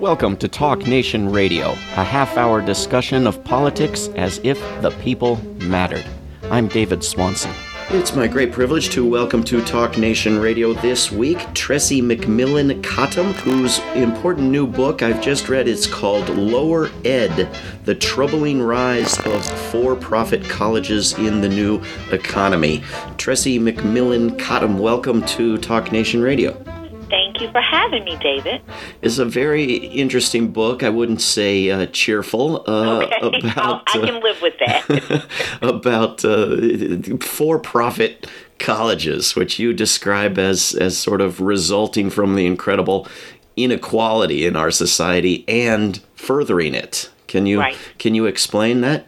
Welcome to Talk Nation Radio, a half hour discussion of politics as if the people mattered. I'm David Swanson. It's my great privilege to welcome to Talk Nation Radio this week Tressie McMillan Cottom, whose important new book I've just read is called Lower Ed The Troubling Rise of For Profit Colleges in the New Economy. Tressie McMillan Cottom, welcome to Talk Nation Radio. Thank you for having me, David. It's a very interesting book. I wouldn't say uh, cheerful. Uh, okay. About, I can live with that. about uh, for-profit colleges, which you describe as as sort of resulting from the incredible inequality in our society and furthering it. Can you right. can you explain that?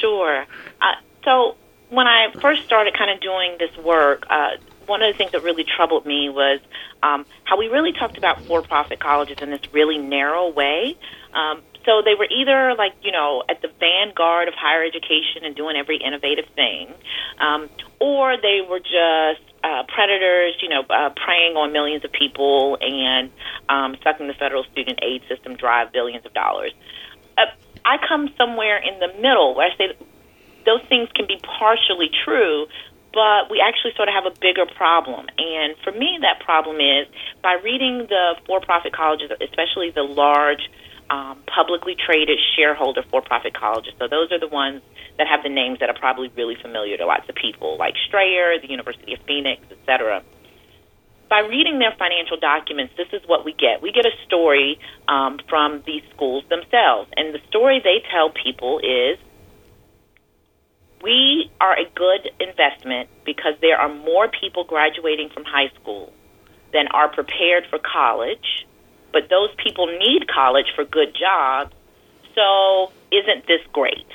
Sure. Uh, so when I first started kind of doing this work, uh, one of the things that really troubled me was um, how we really talked about for-profit colleges in this really narrow way. Um, so they were either like you know at the vanguard of higher education and doing every innovative thing, um, or they were just uh, predators, you know, uh, preying on millions of people and um, sucking the federal student aid system dry billions of dollars. Uh, I come somewhere in the middle where I say those things can be partially true, but we actually sort of have a bigger problem. And for me, that problem is by reading the for profit colleges, especially the large um, publicly traded shareholder for profit colleges. So those are the ones that have the names that are probably really familiar to lots of people, like Strayer, the University of Phoenix, etc. By reading their financial documents, this is what we get. We get a story um, from these schools themselves. And the story they tell people is we are a good investment because there are more people graduating from high school than are prepared for college, but those people need college for good jobs. So, isn't this great?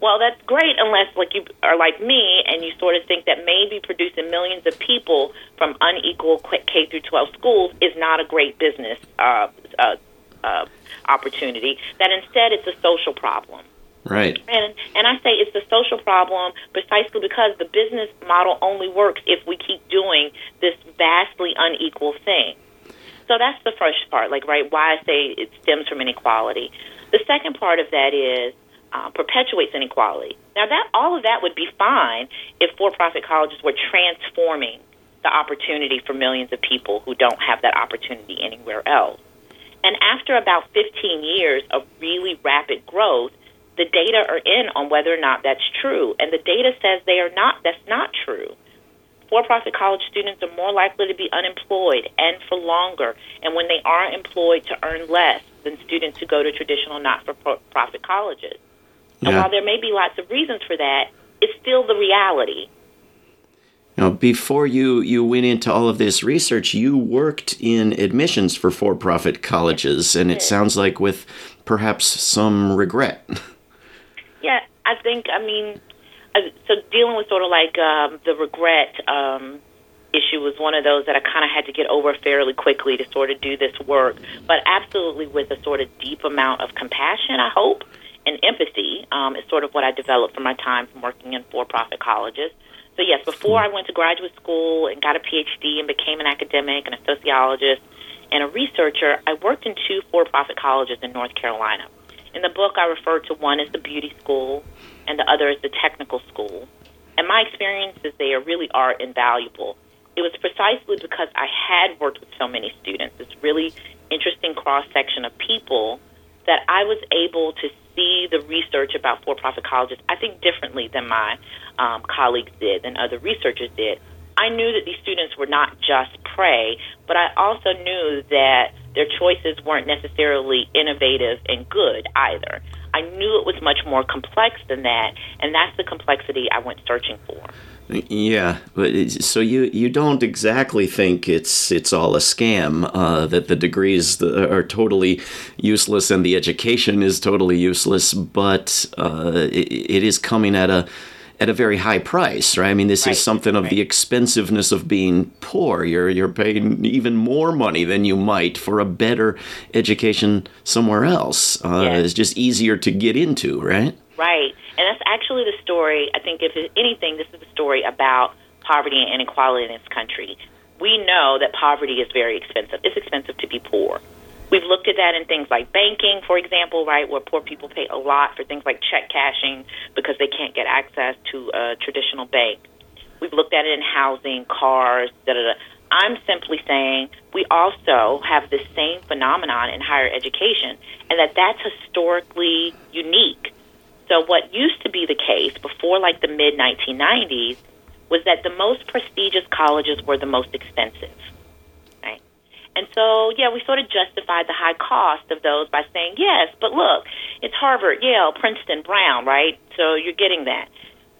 Well, that's great unless like you are like me and you sort of think that maybe producing millions of people from unequal K through 12 schools is not a great business uh, uh, uh, opportunity. That instead it's a social problem. Right. And and I say it's a social problem precisely because the business model only works if we keep doing this vastly unequal thing. So that's the first part, like right, why I say it stems from inequality. The second part of that is uh, perpetuates inequality. Now that all of that would be fine if for-profit colleges were transforming the opportunity for millions of people who don't have that opportunity anywhere else. And after about 15 years of really rapid growth, the data are in on whether or not that's true. And the data says they are not, that's not true. For profit college students are more likely to be unemployed and for longer, and when they are employed, to earn less than students who go to traditional not for profit colleges. Yeah. And while there may be lots of reasons for that, it's still the reality. Now, before you, you went into all of this research, you worked in admissions for for profit colleges, and it sounds like with perhaps some regret. Yeah, I think, I mean, so dealing with sort of like um, the regret um, issue was one of those that I kind of had to get over fairly quickly to sort of do this work, but absolutely with a sort of deep amount of compassion, I hope, and empathy um, is sort of what I developed from my time from working in for profit colleges. So, yes, before I went to graduate school and got a PhD and became an academic and a sociologist and a researcher, I worked in two for profit colleges in North Carolina. In the book, I refer to one as the beauty school and the other as the technical school. And my experiences there really are invaluable. It was precisely because I had worked with so many students, this really interesting cross section of people, that I was able to see the research about for profit colleges, I think, differently than my um, colleagues did, than other researchers did. I knew that these students were not just prey, but I also knew that their choices weren't necessarily innovative and good either. I knew it was much more complex than that, and that's the complexity I went searching for. Yeah, but so you you don't exactly think it's it's all a scam uh, that the degrees are totally useless and the education is totally useless, but uh, it, it is coming at a at a very high price, right? I mean, this right. is something of right. the expensiveness of being poor. You're you're paying even more money than you might for a better education somewhere else. Uh, yes. It's just easier to get into, right? Right, and that's actually the story. I think, if anything, this is the story about poverty and inequality in this country. We know that poverty is very expensive. It's expensive to be poor. We've looked at that in things like banking, for example, right, where poor people pay a lot for things like check cashing because they can't get access to a traditional bank. We've looked at it in housing, cars, da da da. I'm simply saying we also have the same phenomenon in higher education, and that that's historically unique. So, what used to be the case before like the mid 1990s was that the most prestigious colleges were the most expensive. And so, yeah, we sort of justified the high cost of those by saying, yes, but look, it's Harvard, Yale, Princeton, Brown, right? So you're getting that.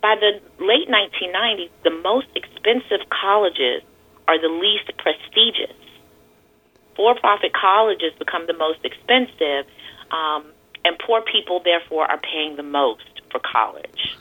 By the late 1990s, the most expensive colleges are the least prestigious. For profit colleges become the most expensive, um, and poor people, therefore, are paying the most for college.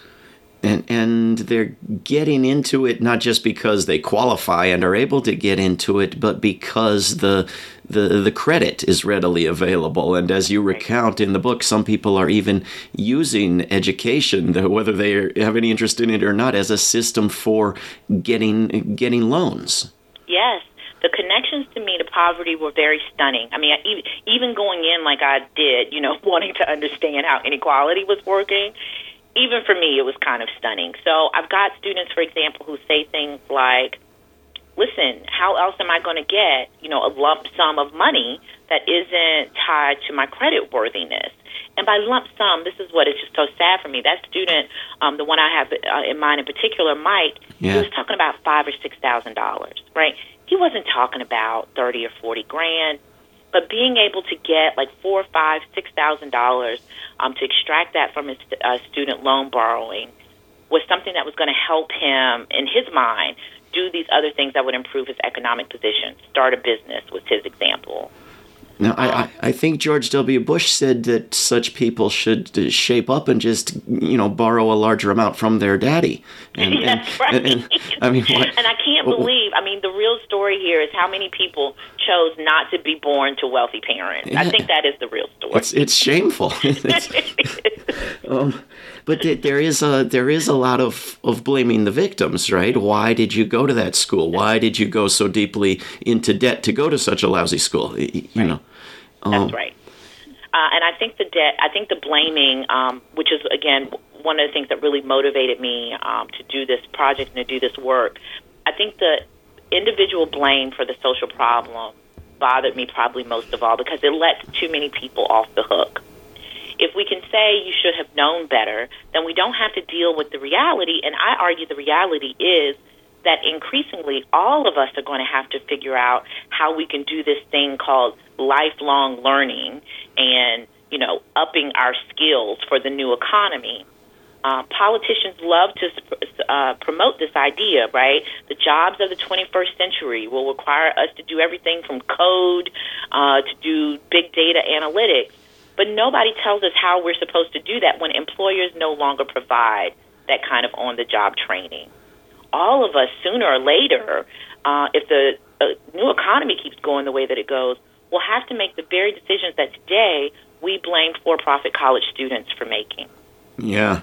And, and they're getting into it not just because they qualify and are able to get into it, but because the the the credit is readily available. And as you recount in the book, some people are even using education, whether they have any interest in it or not, as a system for getting getting loans. Yes, the connections to me to poverty were very stunning. I mean, even even going in like I did, you know, wanting to understand how inequality was working, even for me, it was kind of stunning. So I've got students, for example, who say things like, "Listen, how else am I going to get, you know, a lump sum of money that isn't tied to my credit worthiness?" And by lump sum, this is what is just so sad for me. That student, um, the one I have uh, in mind in particular, Mike, yeah. he was talking about five or six thousand dollars, right? He wasn't talking about thirty or forty grand, but being able to get like four, five, six thousand dollars um, to extract that from his uh, student loan borrowing was something that was going to help him in his mind do these other things that would improve his economic position. Start a business was his example. Now, uh, I, I think George W. Bush said that such people should shape up and just, you know, borrow a larger amount from their daddy. And, That's right. And, and, I mean, what, and I can't believe. I mean, the real story here is how many people chose not to be born to wealthy parents. Yeah. I think that is the real story. It's, it's shameful. it's, um, but there is a there is a lot of of blaming the victims, right? Why did you go to that school? Why did you go so deeply into debt to go to such a lousy school? You right. know, um, that's right. Uh, and I think the debt, I think the blaming, um, which is again one of the things that really motivated me um, to do this project and to do this work. I think the individual blame for the social problem bothered me probably most of all because it lets too many people off the hook. If we can say you should have known better, then we don't have to deal with the reality. And I argue the reality is that increasingly all of us are going to have to figure out how we can do this thing called lifelong learning and, you know, upping our skills for the new economy. Uh, politicians love to uh, promote this idea, right? The jobs of the 21st century will require us to do everything from code uh, to do big data analytics. But nobody tells us how we're supposed to do that when employers no longer provide that kind of on the job training. All of us, sooner or later, uh, if the uh, new economy keeps going the way that it goes, will have to make the very decisions that today we blame for profit college students for making. Yeah.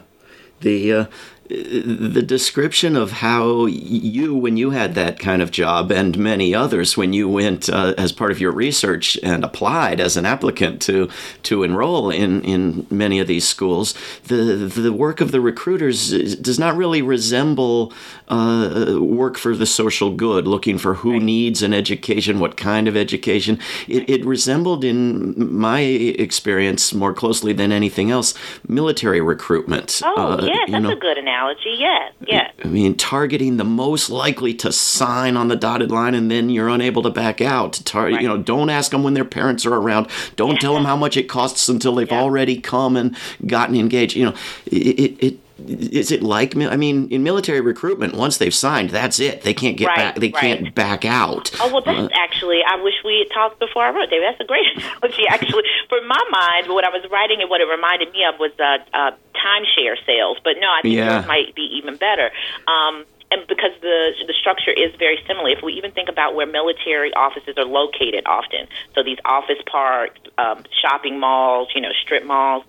The uh, the description of how you, when you had that kind of job, and many others, when you went uh, as part of your research and applied as an applicant to to enroll in in many of these schools, the the work of the recruiters does not really resemble uh, work for the social good, looking for who needs an education, what kind of education. It, it resembled, in my experience, more closely than anything else, military recruitment. Oh uh, yes, that's know. a good analogy analogy, yes, yes. I mean, targeting the most likely to sign on the dotted line, and then you're unable to back out. Tar- right. you know, don't ask them when their parents are around. Don't yeah. tell them how much it costs until they've yeah. already come and gotten engaged. You know, it, it is it like I mean in military recruitment once they've signed that's it they can't get right, back they right. can't back out oh well that's uh, actually I wish we had talked before I wrote David that's a great analogy actually for my mind what I was writing and what it reminded me of was uh, uh, timeshare sales but no I think yeah. might be even better um, and because the the structure is very similar. If we even think about where military offices are located, often, so these office parks, um, shopping malls, you know, strip malls,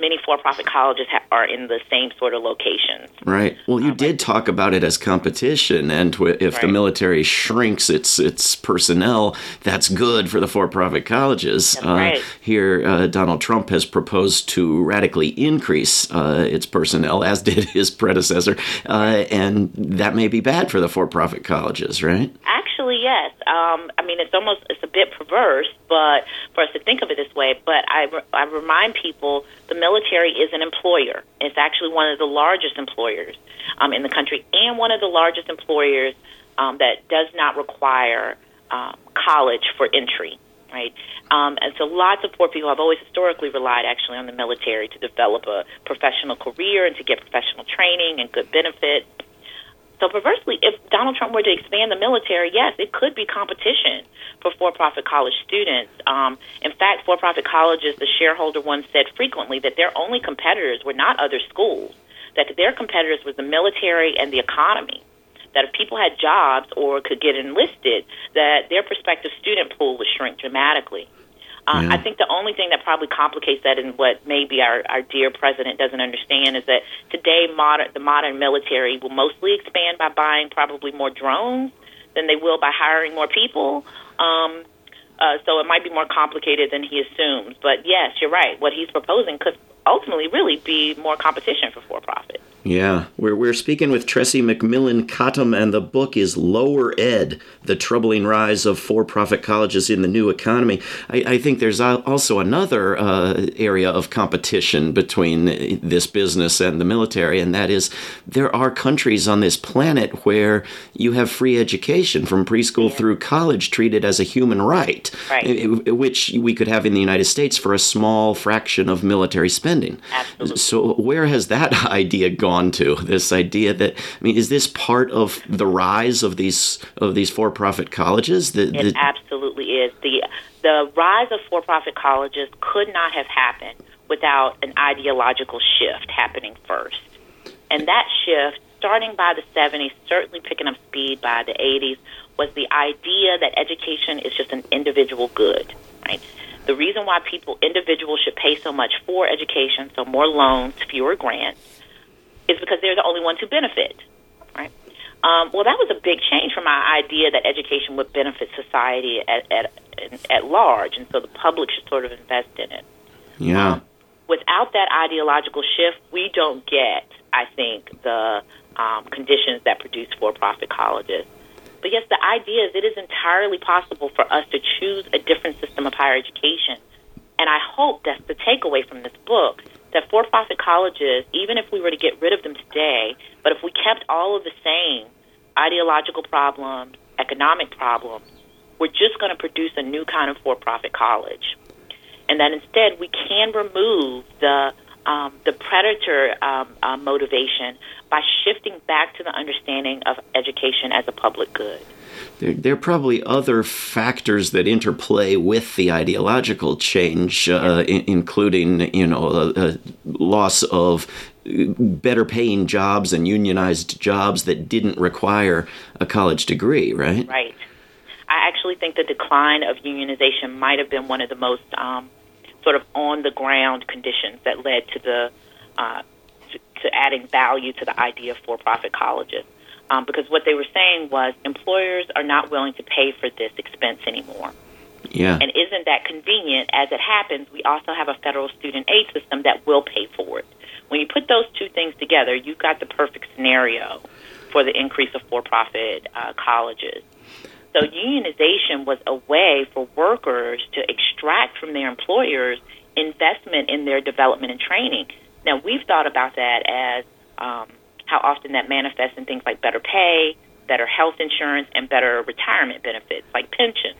many for-profit colleges ha- are in the same sort of locations. Right. Well, you Um, did talk about it as competition, and tw- if the military shrinks its its personnel, that's good for the for-profit colleges. Uh, right. Here, uh, Donald Trump has proposed to radically increase uh, its personnel, as did his predecessor, uh, and that may be bad for the for-profit colleges, right? Actually, yes. Um, I mean, it's almost it's a bit perverse, but for us to think of it this way. But I, I remind people the military is an employer. It's actually one of the largest employers um, in the country, and one of the largest employers um, that does not require um, college for entry. Right, um, and so lots of poor people have always historically relied actually on the military to develop a professional career and to get professional training and good benefits. So perversely, if Donald Trump were to expand the military, yes, it could be competition for for-profit college students. Um, in fact, for-profit colleges, the shareholder once said frequently that their only competitors were not other schools, that their competitors was the military and the economy. That if people had jobs or could get enlisted, that their prospective student pool would shrink dramatically. Uh, Yeah. I think the only thing that probably complicates that, and what maybe our, our dear president doesn't understand, is that today modern the modern military will mostly expand by buying probably more drones than they will by hiring more people. Um, uh, so it might be more complicated than he assumes. But yes, you're right. What he's proposing could ultimately really be more competition for for-profit. Yeah, we're, we're speaking with Tressie McMillan Cottom, and the book is Lower Ed The Troubling Rise of For Profit Colleges in the New Economy. I, I think there's also another uh, area of competition between this business and the military, and that is there are countries on this planet where you have free education from preschool through college treated as a human right, Right. i- i- which we could have in the United States for a small fraction of military spending. Absolutely. So where has that idea gone to? This idea that I mean, is this part of the rise of these of these for-profit colleges? The, It the, absolutely is. The the rise of for-profit colleges could not have happened without an ideological shift happening first. And that shift, starting by the 70s, certainly picking up speed by the 80s, was the idea that education is just an individual good, right? The reason why people, individuals, should pay so much for education, so more loans, fewer grants, is because they're the only ones who benefit, right? Um, well, that was a big change from our idea that education would benefit society at, at, at large, and so the public should sort of invest in it. yeah, Without that ideological shift, we don't get, I think, the um, conditions that produce for-profit colleges. But yes, the idea is it is entirely possible for us to choose a different system of higher education. And I hope that's the takeaway from this book that for profit colleges, even if we were to get rid of them today, but if we kept all of the same ideological problems, economic problems, we're just going to produce a new kind of for profit college. And that instead we can remove the um, the predator um, uh, motivation by shifting back to the understanding of education as a public good. there, there are probably other factors that interplay with the ideological change, uh, including you know a, a loss of better paying jobs and unionized jobs that didn't require a college degree, right? Right. I actually think the decline of unionization might have been one of the most um, sort of on the ground conditions that led to the uh, to, to adding value to the idea of for profit colleges. Um, because what they were saying was employers are not willing to pay for this expense anymore. Yeah. And isn't that convenient? As it happens, we also have a federal student aid system that will pay for it. When you put those two things together, you've got the perfect scenario for the increase of for profit uh, colleges. So unionization was a way for workers to extract from their employers investment in their development and training. Now we've thought about that as um, how often that manifests in things like better pay, better health insurance, and better retirement benefits like pensions.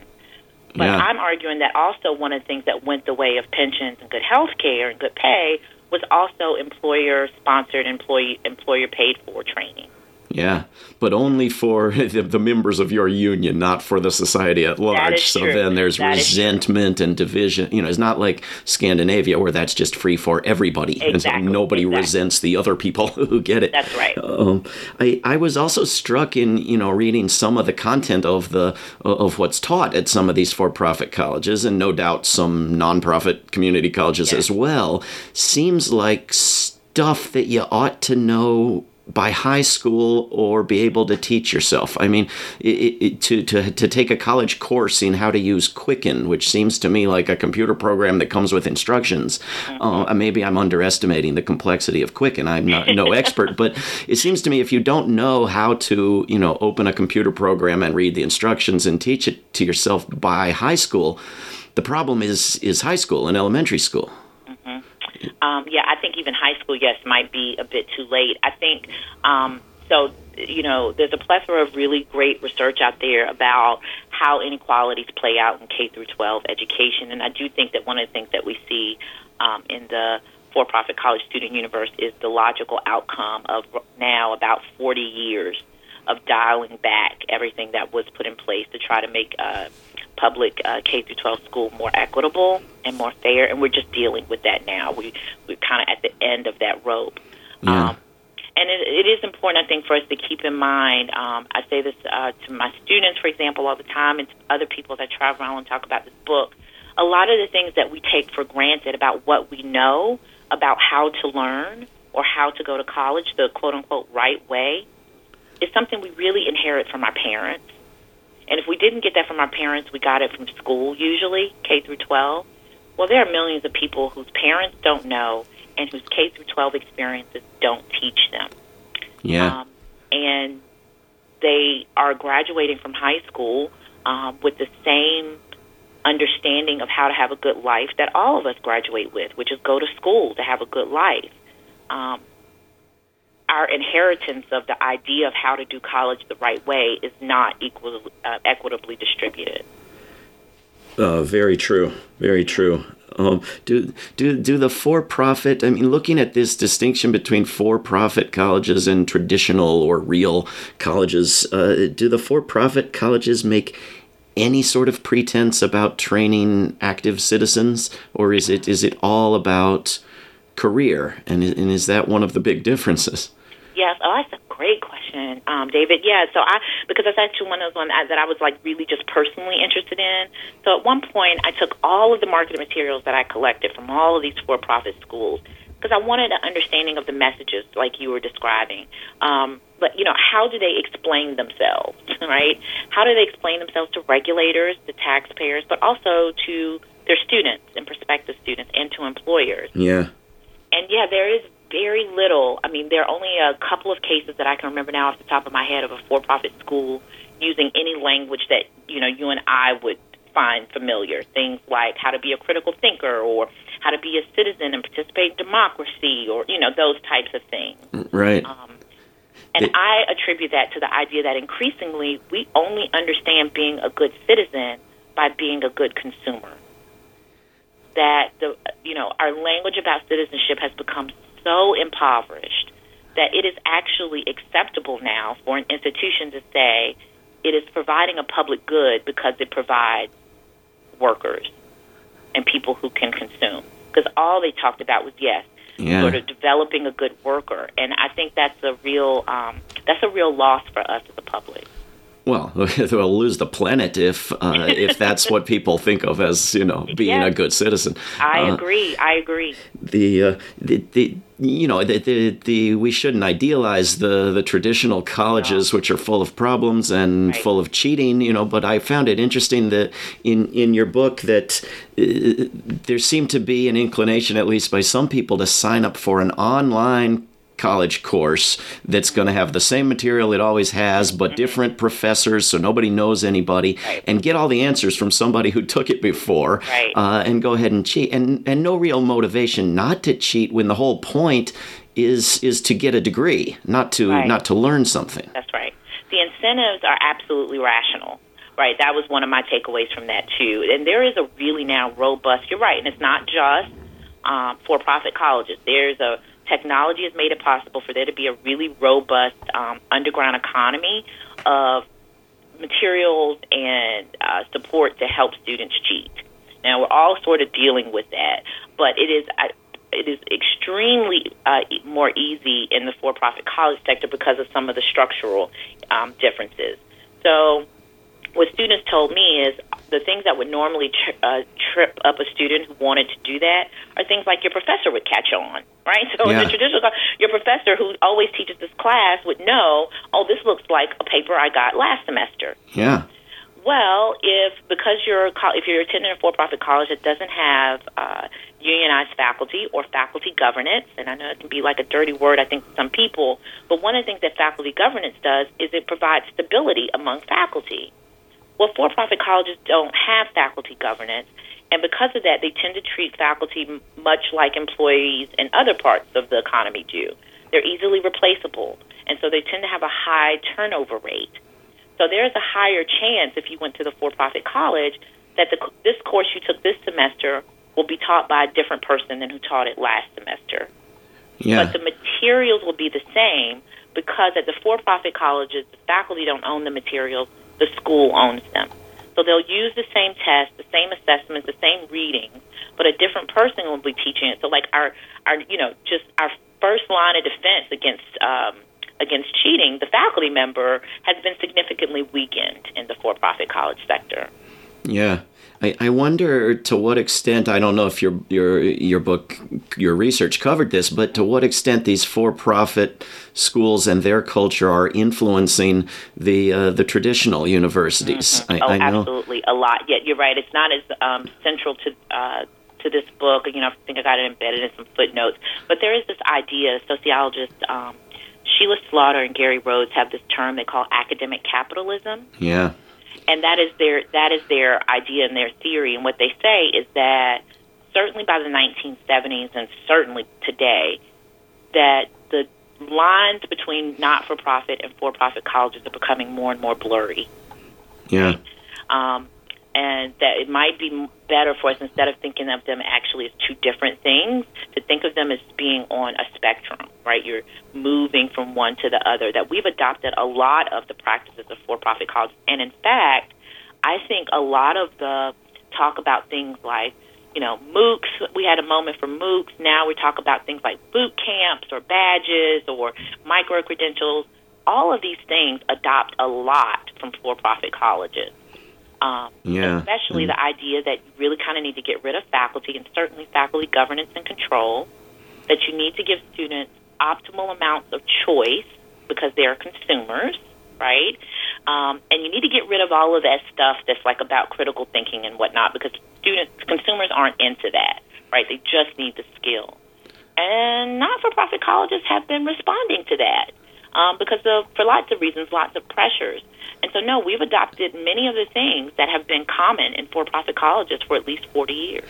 But Yeah. I'm arguing that also one of the things that went the way of pensions and good health care and good pay was also employer sponsored, employee employer paid for training. Yeah, but only for the, the, members of your union, not for the society at large. so true. then there's that resentment and division. You know, it's not like Scandinavia where that's just free for everybody, exactly. and so nobody exactly. resents the other people who get it. That's right. Um, I I was also struck in you know reading some of the content of the of what's taught at some of these for-profit colleges, and no doubt some nonprofit community colleges as well. Seems like stuff that you ought to know by high school or be able to teach yourself. I mean, it, it, to, to, to take a college course in how to use Quicken, which seems to me like a computer program that comes with instructions. Mm-hmm. Uh, maybe I'm underestimating the complexity of Quicken. I'm not no expert, but it seems to me if you don't know how to, you know, open a computer program and read the instructions and teach it to yourself by high school, the problem is is high school and elementary school. Um, yeah, I even high school, yes, might be a bit too late. I think um, so. You know, there's a plethora of really great research out there about how inequalities play out in K through 12 education, and I do think that one of the things that we see um, in the for-profit college student universe is the logical outcome of now about 40 years of dialing back everything that was put in place to try to make uh, public uh, K through 12 school more equitable and more fair, and we're just dealing with that now. We we're kind of at the end of that rope. Yeah. Um, and it, it is important, I think, for us to keep in mind. Um, I say this uh, to my students, for example, all the time, and to other people that travel around and talk about this book. A lot of the things that we take for granted about what we know about how to learn or how to go to college, the quote unquote right way, is something we really inherit from our parents and if we didn't get that from our parents, we got it from school usually, K through 12. Well, there are millions of people whose parents don't know and whose K through 12 experiences don't teach them. Yeah. Um, and they are graduating from high school um, with the same understanding of how to have a good life that all of us graduate with, which is go to school to have a good life. Um, our inheritance of the idea of how to do college the right way is not equal, uh, equitably distributed. Uh, very true. Very true. Um, do do do the for-profit? I mean, looking at this distinction between for-profit colleges and traditional or real colleges, uh, do the for-profit colleges make any sort of pretense about training active citizens, or is it is it all about career? And and is that one of the big differences? Yes. Oh, that's a great question, um, David. Yeah. So I, because that's actually one of those ones that I was like really just personally interested in. So at one point, I took all of the marketing materials that I collected from all of these for-profit schools because I wanted an understanding of the messages, like you were describing. Um, but you know, how do they explain themselves, right? How do they explain themselves to regulators, to taxpayers, but also to their students and prospective students, and to employers? Yeah. And yeah, there is very little. I mean, there are only a couple of cases that I can remember now off the top of my head of a for-profit school using any language that you know you and I would find familiar. Things like how to be a critical thinker or how to be a citizen and participate in democracy or you know those types of things. Right. Um, and it, I attribute that to the idea that increasingly we only understand being a good citizen by being a good consumer. That the you know our language about citizenship has become so impoverished that it is actually acceptable now for an institution to say it is providing a public good because it provides workers and people who can consume. Because all they talked about was yes, yeah. sort of developing a good worker, and I think that's a real um, that's a real loss for us as a public. Well, they'll lose the planet if uh, if that's what people think of as you know being yes. a good citizen. I uh, agree. I agree. The, uh, the the you know the, the, the we shouldn't idealize the the traditional colleges no. which are full of problems and right. full of cheating. You know, but I found it interesting that in in your book that uh, there seemed to be an inclination, at least by some people, to sign up for an online college course that's going to have the same material it always has, but different professors, so nobody knows anybody, right. and get all the answers from somebody who took it before, right. uh, and go ahead and cheat, and and no real motivation not to cheat when the whole point is is to get a degree, not to right. not to learn something. That's right. The incentives are absolutely rational. Right, that was one of my takeaways from that too. And there is a really now robust. You're right, and it's not just um, for-profit colleges. There's a technology has made it possible for there to be a really robust um, underground economy of materials and uh, support to help students cheat. Now we're all sort of dealing with that, but it is it is extremely uh, more easy in the for-profit college sector because of some of the structural um, differences. So, what students told me is the things that would normally tri- uh, trip up a student who wanted to do that are things like your professor would catch on, right? So, yeah. in the traditional, your professor who always teaches this class would know, oh, this looks like a paper I got last semester. Yeah. Well, if because you're if you're attending a for-profit college that doesn't have uh, unionized faculty or faculty governance, and I know it can be like a dirty word, I think, to some people, but one of the things that faculty governance does is it provides stability among faculty. Well, for-profit colleges don't have faculty governance, and because of that, they tend to treat faculty much like employees in other parts of the economy do. They're easily replaceable, and so they tend to have a high turnover rate. So there's a higher chance if you went to the for-profit college that the, this course you took this semester will be taught by a different person than who taught it last semester. Yeah. But the materials will be the same because at the for-profit colleges, the faculty don't own the materials; the school owns them. So they'll use the same tests, the same assessments, the same readings, but a different person will be teaching it. So like our, our, you know, just our first line of defense against um, against cheating, the faculty member has been significantly weakened in the for-profit college sector. Yeah. I, I wonder to what extent I don't know if your your your book your research covered this, but to what extent these for-profit schools and their culture are influencing the uh, the traditional universities. Mm-hmm. I, oh, I absolutely, a lot. Yet you're right; it's not as um, central to. Uh, to this book, you know, I think I got it embedded in some footnotes. But there is this idea, sociologists um, Sheila Slaughter and Gary Rhoades have this term they call academic capitalism. Yeah. And that is their that is their idea and their theory. And what they say is that certainly by the 1970s and certainly today, that the lines between not-for-profit and for-profit colleges are becoming more and more blurry. Yeah. Um, and that it might be better for us instead of thinking of them actually as two different things to think of them as being on a spectrum right? You're moving from one to the other that we've adopted a lot of the practices of for-profit colleges and in fact i think a lot of the talk about things like you know moocs we had a moment for moocs. Now we talk about things like boot camps or badges or micro credentials all of these things adopt a lot from for-profit colleges um, yeah. Especially mm the idea that you really kind of need to get rid of faculty and certainly faculty governance and control, that you need to give students optimal amounts of choice because they are consumers, right? Um, and you need to get rid of all of that stuff that's like about critical thinking and whatnot because students, consumers aren't into that, right? They just need the skill. And not for profit colleges have been responding to that um, because of, for lots of reasons, lots of pressures. And so, no, we've adopted many of the things that have been common in for profit colleges for at least 40 years.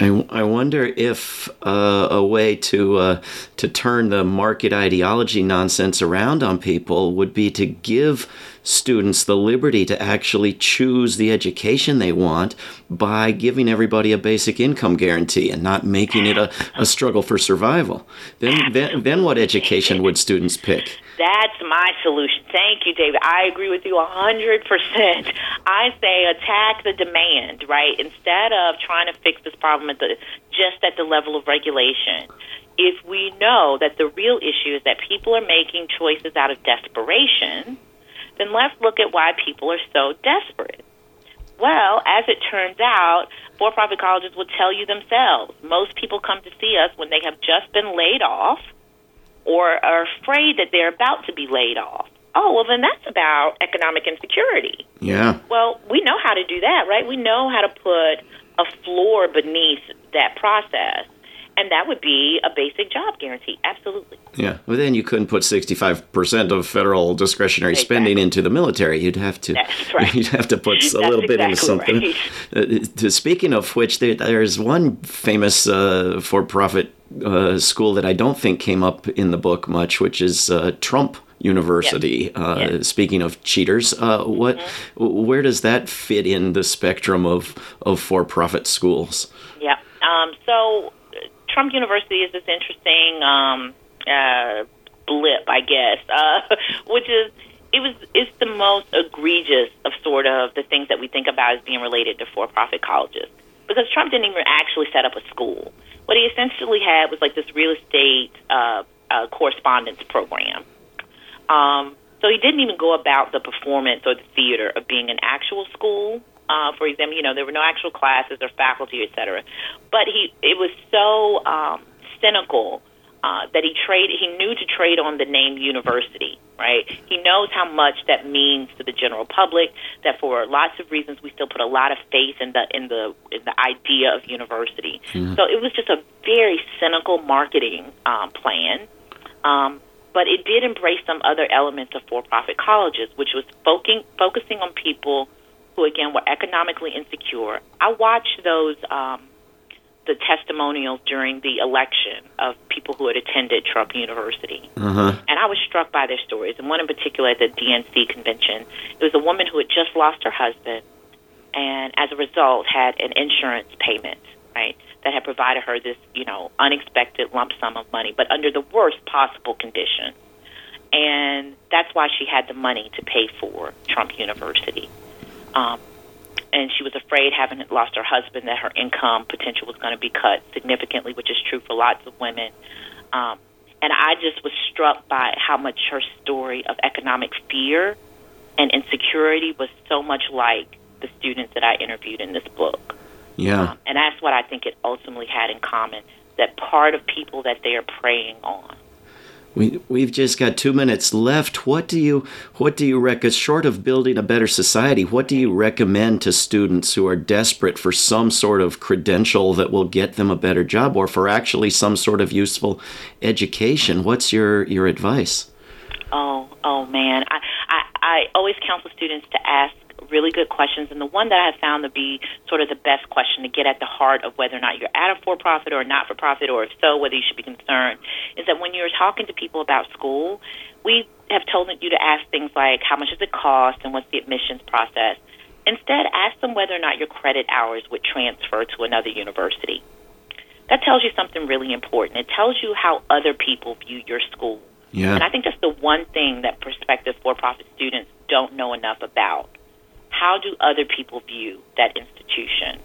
I, I wonder if uh, a way to uh, to turn the market ideology nonsense around on people would be to give students the liberty to actually choose the education they want by giving everybody a basic income guarantee and not making it a, a struggle for survival. Then, then then what education would students pick? That's my solution. Thank you, David. I agree with you 100%. I say attack the demand, right? Instead of trying to fix this problem at the just at the level of regulation. If we know that the real issue is that people are making choices out of desperation, then let's look at why people are so desperate. Well, as it turns out, for profit colleges will tell you themselves. Most people come to see us when they have just been laid off or are afraid that they're about to be laid off. Oh, well, then that's about economic insecurity. Yeah. Well, we know how to do that, right? We know how to put a floor beneath that process. And that would be a basic job guarantee. Absolutely. Yeah. Well, then you couldn't put 65% of federal discretionary exactly. spending into the military. You'd have to. That's right. You'd have to put a little bit into something. Right. Uh, speaking of which, there, there's one famous uh, for-profit uh, school that I don't think came up in the book much, which is uh, Trump University. Uh, yes. Speaking of cheaters, uh, what, mm-hmm. where does that fit in the spectrum of of for-profit schools? Yeah. Um, so Trump University is this interesting um, uh, blip, I guess, uh, which is it was it's the most egregious of sort of the things that we think about as being related to for-profit colleges because Trump didn't even actually set up a school. What he essentially had was like this real estate uh, uh, correspondence program. Um, so he didn't even go about the performance or the theater of being an actual school. Uh, for example, you know there were no actual classes or faculty, et cetera. But he it was so um, cynical uh, that he trade he knew to trade on the name university right he knows how much that means to the general public that for lots of reasons we still put a lot of faith in the in the in the idea of university mm-hmm. so it was just a very cynical marketing um, plan um, but it did embrace some other elements of for-profit colleges which was focusing focusing on people who again were economically insecure i watched those um, the testimonials during the election of people who had attended Trump University. Uh-huh. And I was struck by their stories. And one in particular at the DNC convention, it was a woman who had just lost her husband and as a result had an insurance payment, right, that had provided her this, you know, unexpected lump sum of money, but under the worst possible conditions. And that's why she had the money to pay for Trump University. Um, and she was afraid, having lost her husband, that her income potential was going to be cut significantly, which is true for lots of women. Um, and I just was struck by how much her story of economic fear and insecurity was so much like the students that I interviewed in this book. Yeah. Um, and that's what I think it ultimately had in common that part of people that they are preying on we we've just got two minutes left. What do you what do you recommend? Short of building a better society, what do you recommend to students who are desperate for some sort of credential that will get them a better job, or for actually some sort of useful education? What's your your advice? Oh, oh man, I I, I always counsel students to ask really good questions. And the one that I have found to be sort of the best question to get at the heart of whether or not you're at a for profit or not for profit, or if so, whether you should be concerned, is that when you're talking to people about school, we have told you to ask things like how much does it cost and what's the admissions process. Instead, ask them whether or not your credit hours would transfer to another university. That tells you something really important. It tells you how other people view your school. Yeah. And I think that's the one thing that prospective for profit students don't know enough about how do other people view that institution?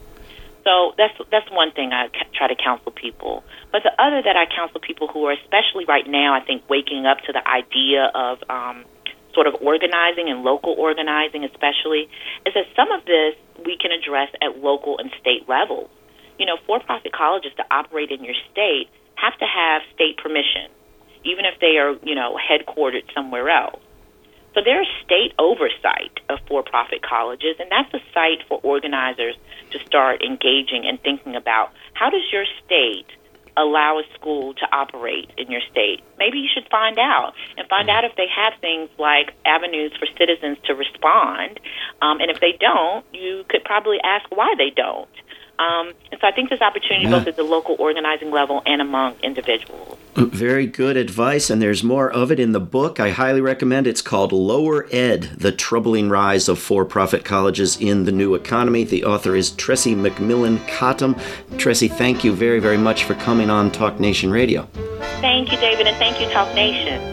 So that's that's one thing I try to counsel people. But the other that I counsel people who are especially right now, I think, waking up to the idea of um, sort of organizing and local organizing, especially, is that some of this we can address at local and state levels. You know, for-profit colleges to operate in your state have to have state permission, even if they are, you know, headquartered somewhere else. So there's state oversight of for-profit colleges, and that's a site for organizers to start engaging and thinking about how does your state allow a school to operate in your state. Maybe you should find out and find out if they have things like avenues for citizens to respond. Um, and if they don't, you could probably ask why they don't. Um, and so I think there's opportunity yeah. both at the local organizing level and among individuals. Very good advice, and there's more of it in the book. I highly recommend. It's called Lower Ed: The Troubling Rise of For-Profit Colleges in the New Economy. The author is Tressie McMillan Cottom. Tressie, thank you very, very much for coming on Talk Nation Radio. Thank you, David, and thank you, Talk Nation.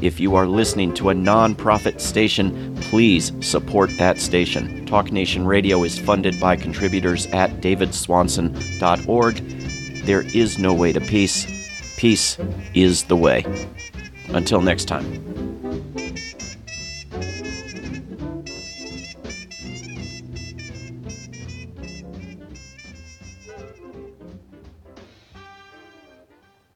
If you are listening to a nonprofit station, please support that station. Talk Nation Radio is funded by contributors at davidswanson.org. There is no way to peace. Peace is the way. Until next time.